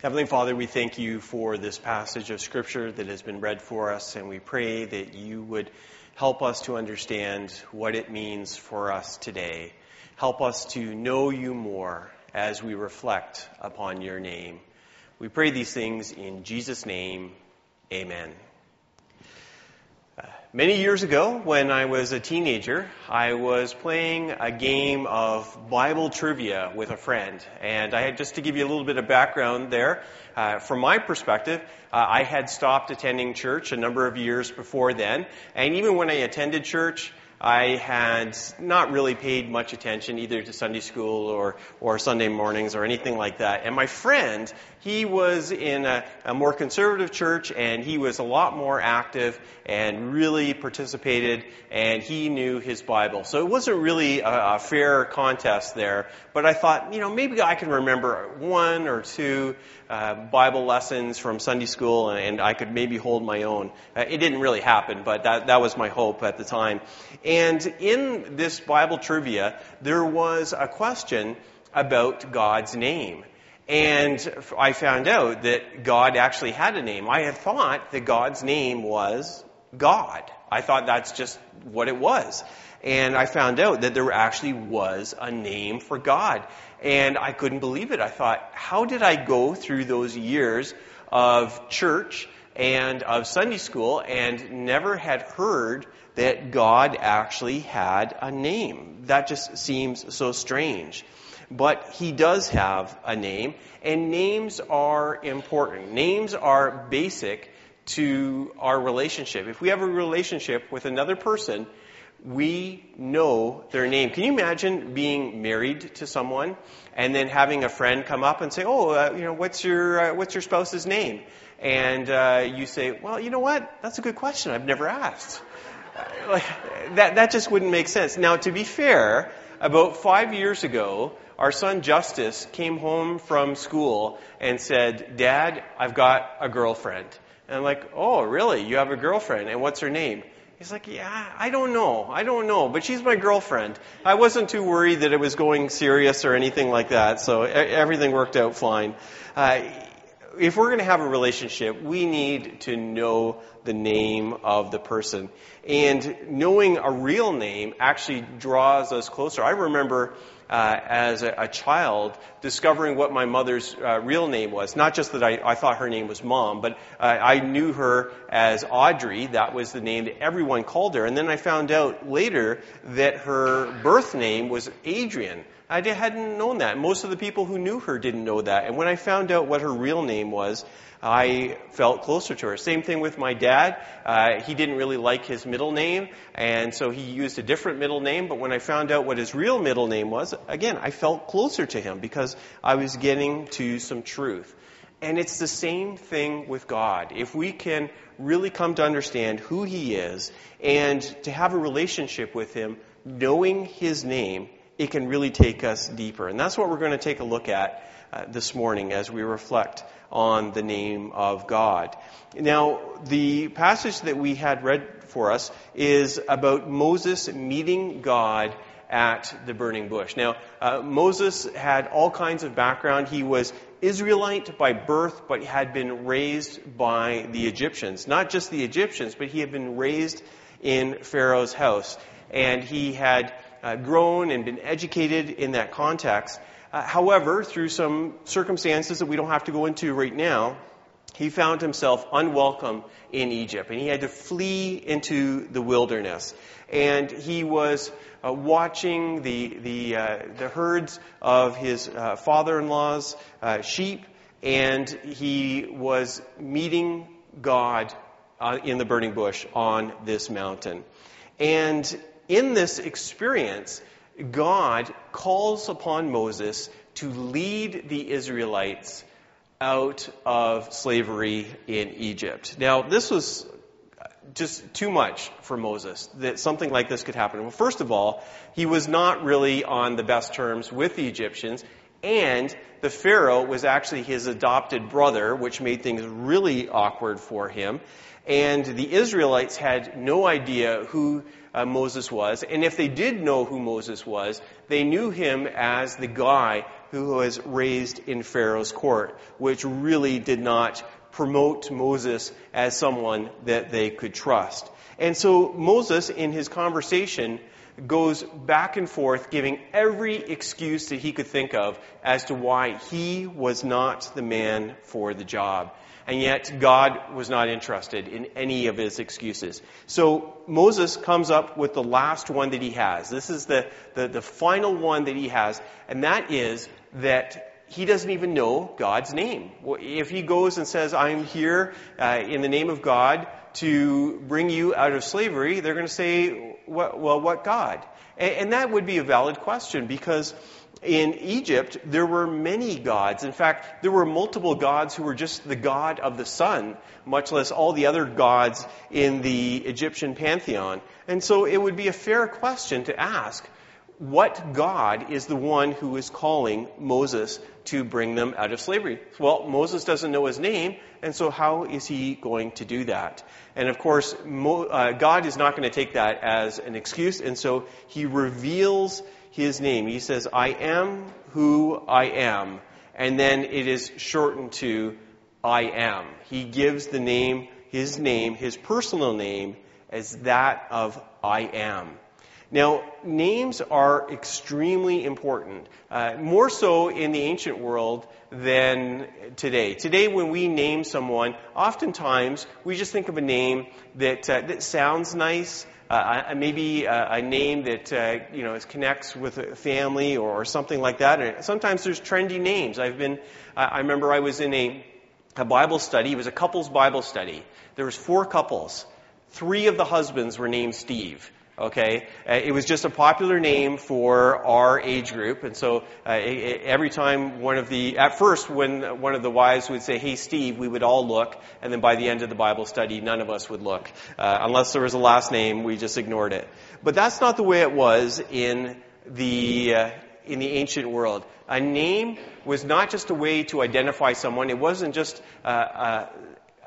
Heavenly Father, we thank you for this passage of Scripture that has been read for us, and we pray that you would help us to understand what it means for us today. Help us to know you more as we reflect upon your name. We pray these things in Jesus' name. Amen. Many years ago, when I was a teenager, I was playing a game of Bible trivia with a friend. And I had, just to give you a little bit of background there, uh, from my perspective, uh, I had stopped attending church a number of years before then. And even when I attended church, I had not really paid much attention either to Sunday school or, or Sunday mornings or anything like that. And my friend, he was in a, a, more conservative church and he was a lot more active and really participated and he knew his Bible. So it wasn't really a, a fair contest there. But I thought, you know, maybe I can remember one or two uh, Bible lessons from Sunday school and I could maybe hold my own. Uh, it didn't really happen, but that, that was my hope at the time. And in this Bible trivia, there was a question about God's name. And I found out that God actually had a name. I had thought that God's name was God. I thought that's just what it was. And I found out that there actually was a name for God. And I couldn't believe it. I thought, how did I go through those years of church and of Sunday school and never had heard that God actually had a name? That just seems so strange. But he does have a name, and names are important. Names are basic to our relationship. If we have a relationship with another person, we know their name. Can you imagine being married to someone and then having a friend come up and say, "Oh, uh, you know, what's your uh, what's your spouse's name?" And uh, you say, "Well, you know what? That's a good question. I've never asked." Like that that just wouldn't make sense. Now, to be fair, about five years ago, our son Justice came home from school and said, "Dad, I've got a girlfriend." And I'm like, "Oh, really? You have a girlfriend? And what's her name?" He's like, yeah, I don't know. I don't know, but she's my girlfriend. I wasn't too worried that it was going serious or anything like that, so everything worked out fine. Uh, if we're going to have a relationship, we need to know the name of the person. And knowing a real name actually draws us closer. I remember uh, as a, a, child discovering what my mother's uh, real name was. Not just that I, I, thought her name was Mom, but uh, I knew her as Audrey. That was the name that everyone called her. And then I found out later that her birth name was Adrian. I hadn't known that. Most of the people who knew her didn't know that. And when I found out what her real name was, I felt closer to her. Same thing with my dad. Uh, he didn't really like his middle name, and so he used a different middle name. But when I found out what his real middle name was, again, I felt closer to him because I was getting to some truth. And it's the same thing with God. If we can really come to understand who He is and to have a relationship with Him, knowing His name, it can really take us deeper. And that's what we're going to take a look at uh, this morning as we reflect on the name of God. Now, the passage that we had read for us is about Moses meeting God at the burning bush. Now, uh, Moses had all kinds of background. He was Israelite by birth, but had been raised by the Egyptians. Not just the Egyptians, but he had been raised in Pharaoh's house. And he had uh, grown and been educated in that context. Uh, however, through some circumstances that we don't have to go into right now, he found himself unwelcome in Egypt and he had to flee into the wilderness. And he was uh, watching the, the, uh, the herds of his uh, father in law's uh, sheep and he was meeting God uh, in the burning bush on this mountain. And in this experience, God calls upon Moses to lead the Israelites out of slavery in Egypt. Now, this was just too much for Moses that something like this could happen. Well, first of all, he was not really on the best terms with the Egyptians, and the Pharaoh was actually his adopted brother, which made things really awkward for him. And the Israelites had no idea who uh, Moses was. And if they did know who Moses was, they knew him as the guy who was raised in Pharaoh's court, which really did not promote Moses as someone that they could trust. And so Moses, in his conversation, goes back and forth, giving every excuse that he could think of as to why he was not the man for the job. And yet, God was not interested in any of his excuses. So, Moses comes up with the last one that he has. This is the, the, the final one that he has, and that is that he doesn't even know God's name. If he goes and says, I'm here uh, in the name of God to bring you out of slavery, they're going to say, well, what God? And that would be a valid question because in Egypt, there were many gods. In fact, there were multiple gods who were just the god of the sun, much less all the other gods in the Egyptian pantheon. And so it would be a fair question to ask what God is the one who is calling Moses to bring them out of slavery? Well, Moses doesn't know his name, and so how is he going to do that? And of course, Mo, uh, God is not going to take that as an excuse, and so he reveals his name. He says, I am who I am. And then it is shortened to I am. He gives the name, his name, his personal name, as that of I am. Now, names are extremely important, uh, more so in the ancient world than today. Today, when we name someone, oftentimes we just think of a name that, uh, that sounds nice, uh, maybe a, a, name that uh, you know connects with a family or, or, something like that. And sometimes there's trendy names. I've been, I remember I was in a, a Bible study. It was a couples Bible study. There was four couples. Three of the husbands were named Steve. Okay, uh, it was just a popular name for our age group, and so uh, every time one of the, at first, when one of the wives would say, "Hey, Steve," we would all look, and then by the end of the Bible study, none of us would look, uh, unless there was a last name. We just ignored it. But that's not the way it was in the uh, in the ancient world. A name was not just a way to identify someone. It wasn't just uh, uh,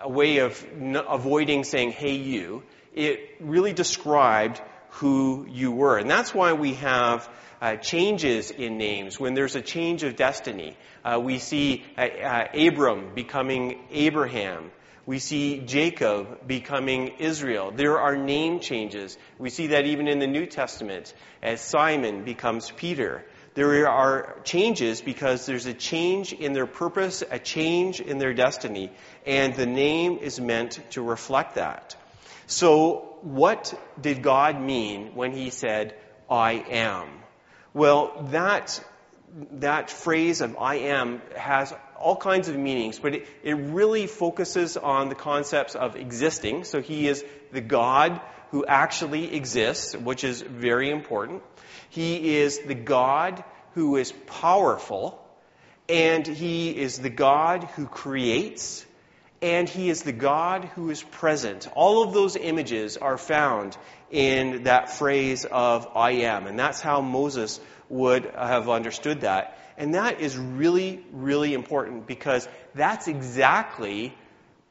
a way of n- avoiding saying, "Hey, you." It really described who you were. And that's why we have uh, changes in names. When there's a change of destiny, uh, we see uh, uh, Abram becoming Abraham. We see Jacob becoming Israel. There are name changes. We see that even in the New Testament as Simon becomes Peter. There are changes because there's a change in their purpose, a change in their destiny, and the name is meant to reflect that. So what did God mean when he said, I am? Well, that, that phrase of I am has all kinds of meanings, but it, it really focuses on the concepts of existing. So he is the God who actually exists, which is very important. He is the God who is powerful, and he is the God who creates, and he is the God who is present. All of those images are found in that phrase of I am. And that's how Moses would have understood that. And that is really, really important because that's exactly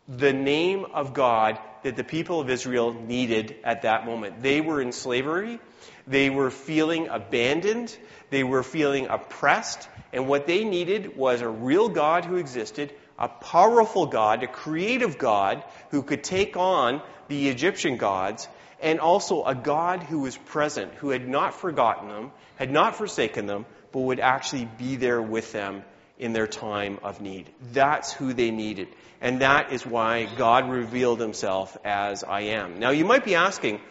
the name of God that the people of Israel needed at that moment. They were in slavery. They were feeling abandoned. They were feeling oppressed. And what they needed was a real God who existed a powerful God, a creative God who could take on the Egyptian gods, and also a God who was present, who had not forgotten them, had not forsaken them, but would actually be there with them in their time of need. That's who they needed. And that is why God revealed himself as I am. Now you might be asking,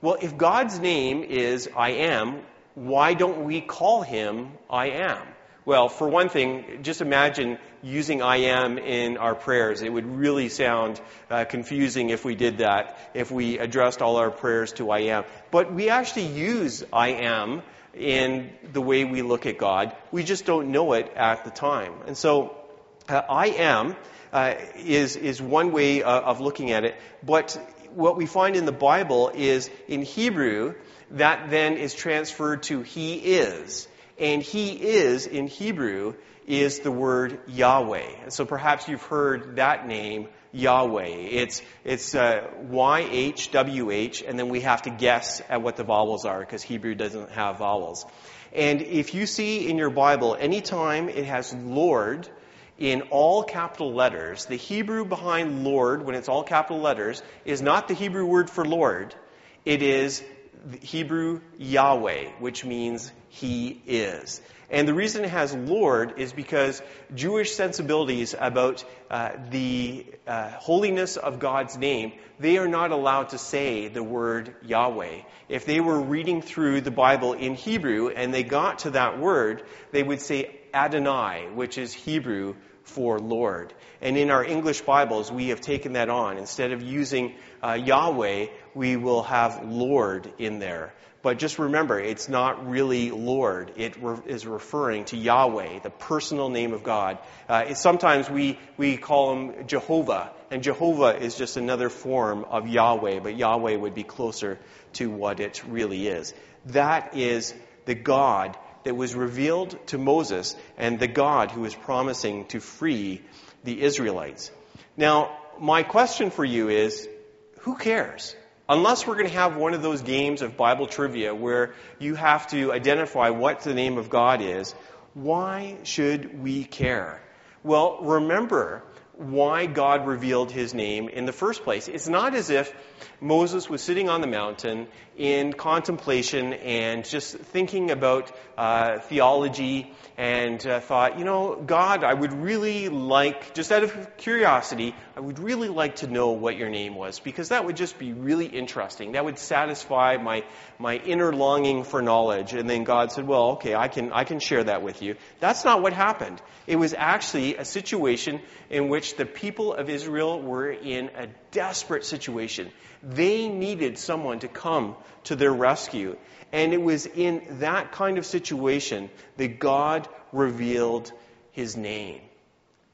well, if God's name is I am, why don't we call him I am? Well, for one thing, just imagine using I am in our prayers. It would really sound uh, confusing if we did that, if we addressed all our prayers to I am. But we actually use I am in the way we look at God. We just don't know it at the time. And so, uh, I am uh, is, is one way uh, of looking at it. But what we find in the Bible is in Hebrew, that then is transferred to He is. And he is, in Hebrew, is the word Yahweh. So perhaps you've heard that name, Yahweh. It's, it's uh, Y-H-W-H, and then we have to guess at what the vowels are because Hebrew doesn't have vowels. And if you see in your Bible, anytime it has Lord in all capital letters, the Hebrew behind Lord, when it's all capital letters, is not the Hebrew word for Lord. It is Hebrew Yahweh, which means He is. And the reason it has Lord is because Jewish sensibilities about uh, the uh, holiness of God's name, they are not allowed to say the word Yahweh. If they were reading through the Bible in Hebrew and they got to that word, they would say Adonai, which is Hebrew for Lord. And in our English Bibles, we have taken that on. Instead of using uh, Yahweh, we will have Lord in there. But just remember, it's not really Lord. It re- is referring to Yahweh, the personal name of God. Uh, sometimes we, we call him Jehovah, and Jehovah is just another form of Yahweh, but Yahweh would be closer to what it really is. That is the God that was revealed to Moses and the God who was promising to free the Israelites. Now, my question for you is, who cares? Unless we're going to have one of those games of Bible trivia where you have to identify what the name of God is, why should we care? Well, remember why God revealed his name in the first place. It's not as if Moses was sitting on the mountain in contemplation and just thinking about uh, theology and uh, thought, you know, God, I would really like, just out of curiosity, I would really like to know what your name was because that would just be really interesting. That would satisfy my, my inner longing for knowledge. And then God said, well, okay, I can, I can share that with you. That's not what happened. It was actually a situation in which the people of Israel were in a desperate situation. They needed someone to come to their rescue. And it was in that kind of situation that God revealed his name.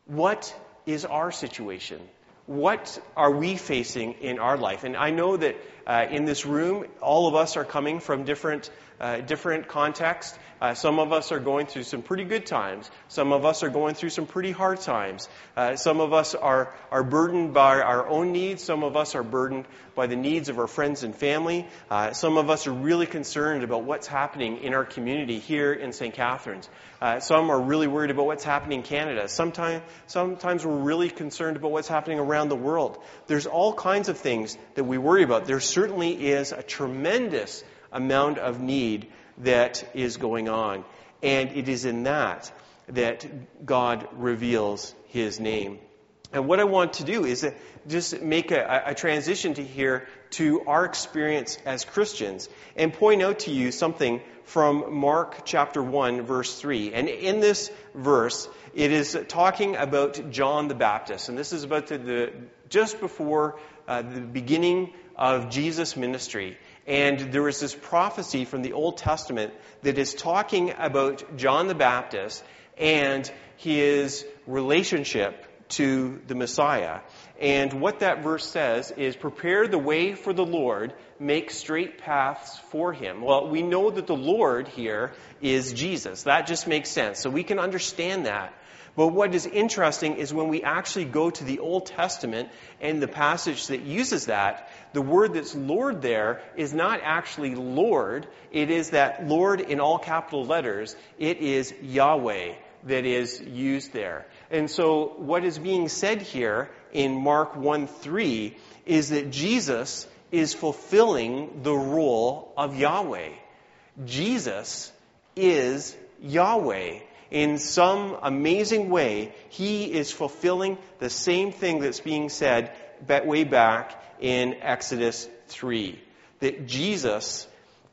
What is our situation? What are we facing in our life? And I know that uh, in this room, all of us are coming from different, uh, different contexts. Uh, some of us are going through some pretty good times. Some of us are going through some pretty hard times. Uh, some of us are, are burdened by our own needs. Some of us are burdened by the needs of our friends and family. Uh, some of us are really concerned about what's happening in our community here in St. Catharines. Uh, some are really worried about what's happening in Canada. Sometimes, sometimes we're really concerned about what's happening around the world. There's all kinds of things that we worry about. There certainly is a tremendous amount of need that is going on. And it is in that that God reveals his name. And what I want to do is just make a, a, transition to here to our experience as Christians and point out to you something from Mark chapter 1 verse 3. And in this verse, it is talking about John the Baptist. And this is about the, the just before uh, the beginning of Jesus' ministry. And there is this prophecy from the Old Testament that is talking about John the Baptist and his relationship to the Messiah. And what that verse says is, prepare the way for the Lord, make straight paths for him. Well, we know that the Lord here is Jesus. That just makes sense. So we can understand that. But what is interesting is when we actually go to the Old Testament and the passage that uses that, the word that's Lord there is not actually Lord. It is that Lord in all capital letters. It is Yahweh that is used there. And so what is being said here in Mark 1 3 is that Jesus is fulfilling the role of Yahweh. Jesus is Yahweh in some amazing way, he is fulfilling the same thing that's being said way back in Exodus 3. That Jesus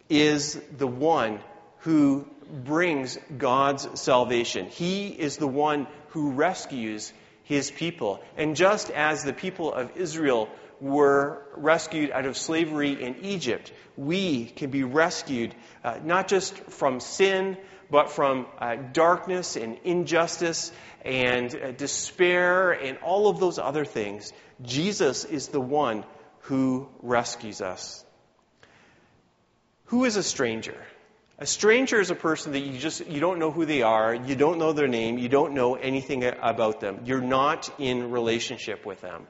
is the one who brings God's salvation. He is the one who rescues his people. And just as the people of Israel were rescued out of slavery in Egypt, we can be rescued uh, not just from sin, but from uh, darkness and injustice and uh, despair and all of those other things. Jesus is the one who rescues us. Who is a stranger? A stranger is a person that you just you don't know who they are, you don't know their name, you don't know anything about them. You're not in relationship with them.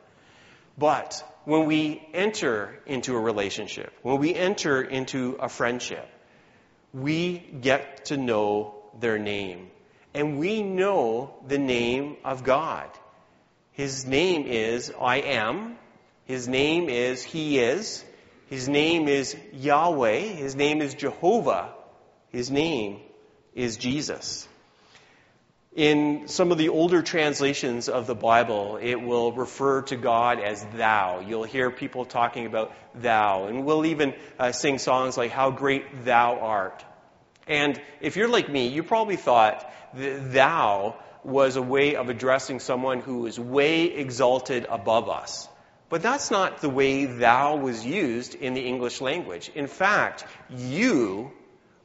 But when we enter into a relationship, when we enter into a friendship, we get to know their name. And we know the name of God. His name is I am. His name is He is. His name is Yahweh. His name is Jehovah. His name is Jesus. In some of the older translations of the Bible, it will refer to God as thou. You'll hear people talking about thou. And we'll even uh, sing songs like, How Great Thou Art. And if you're like me, you probably thought that thou was a way of addressing someone who is way exalted above us. But that's not the way thou was used in the English language. In fact, you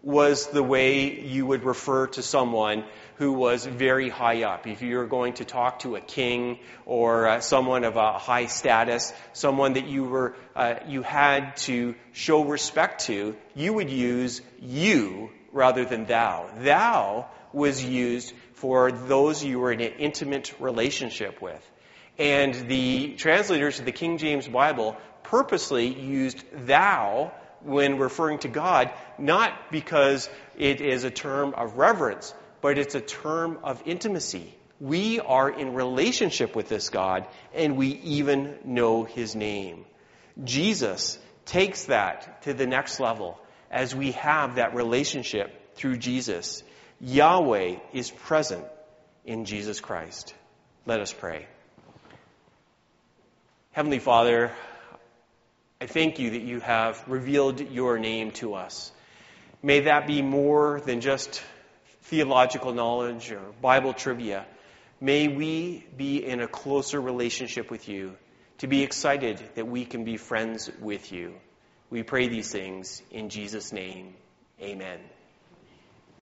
was the way you would refer to someone who was very high up. If you were going to talk to a king or uh, someone of a high status, someone that you were uh, you had to show respect to, you would use you rather than thou. Thou was used for those you were in an intimate relationship with. And the translators of the King James Bible purposely used thou when referring to God, not because it is a term of reverence, but it's a term of intimacy. We are in relationship with this God, and we even know his name. Jesus takes that to the next level as we have that relationship through Jesus. Yahweh is present in Jesus Christ. Let us pray. Heavenly Father, I thank you that you have revealed your name to us. May that be more than just theological knowledge or Bible trivia. May we be in a closer relationship with you, to be excited that we can be friends with you. We pray these things in Jesus' name. Amen.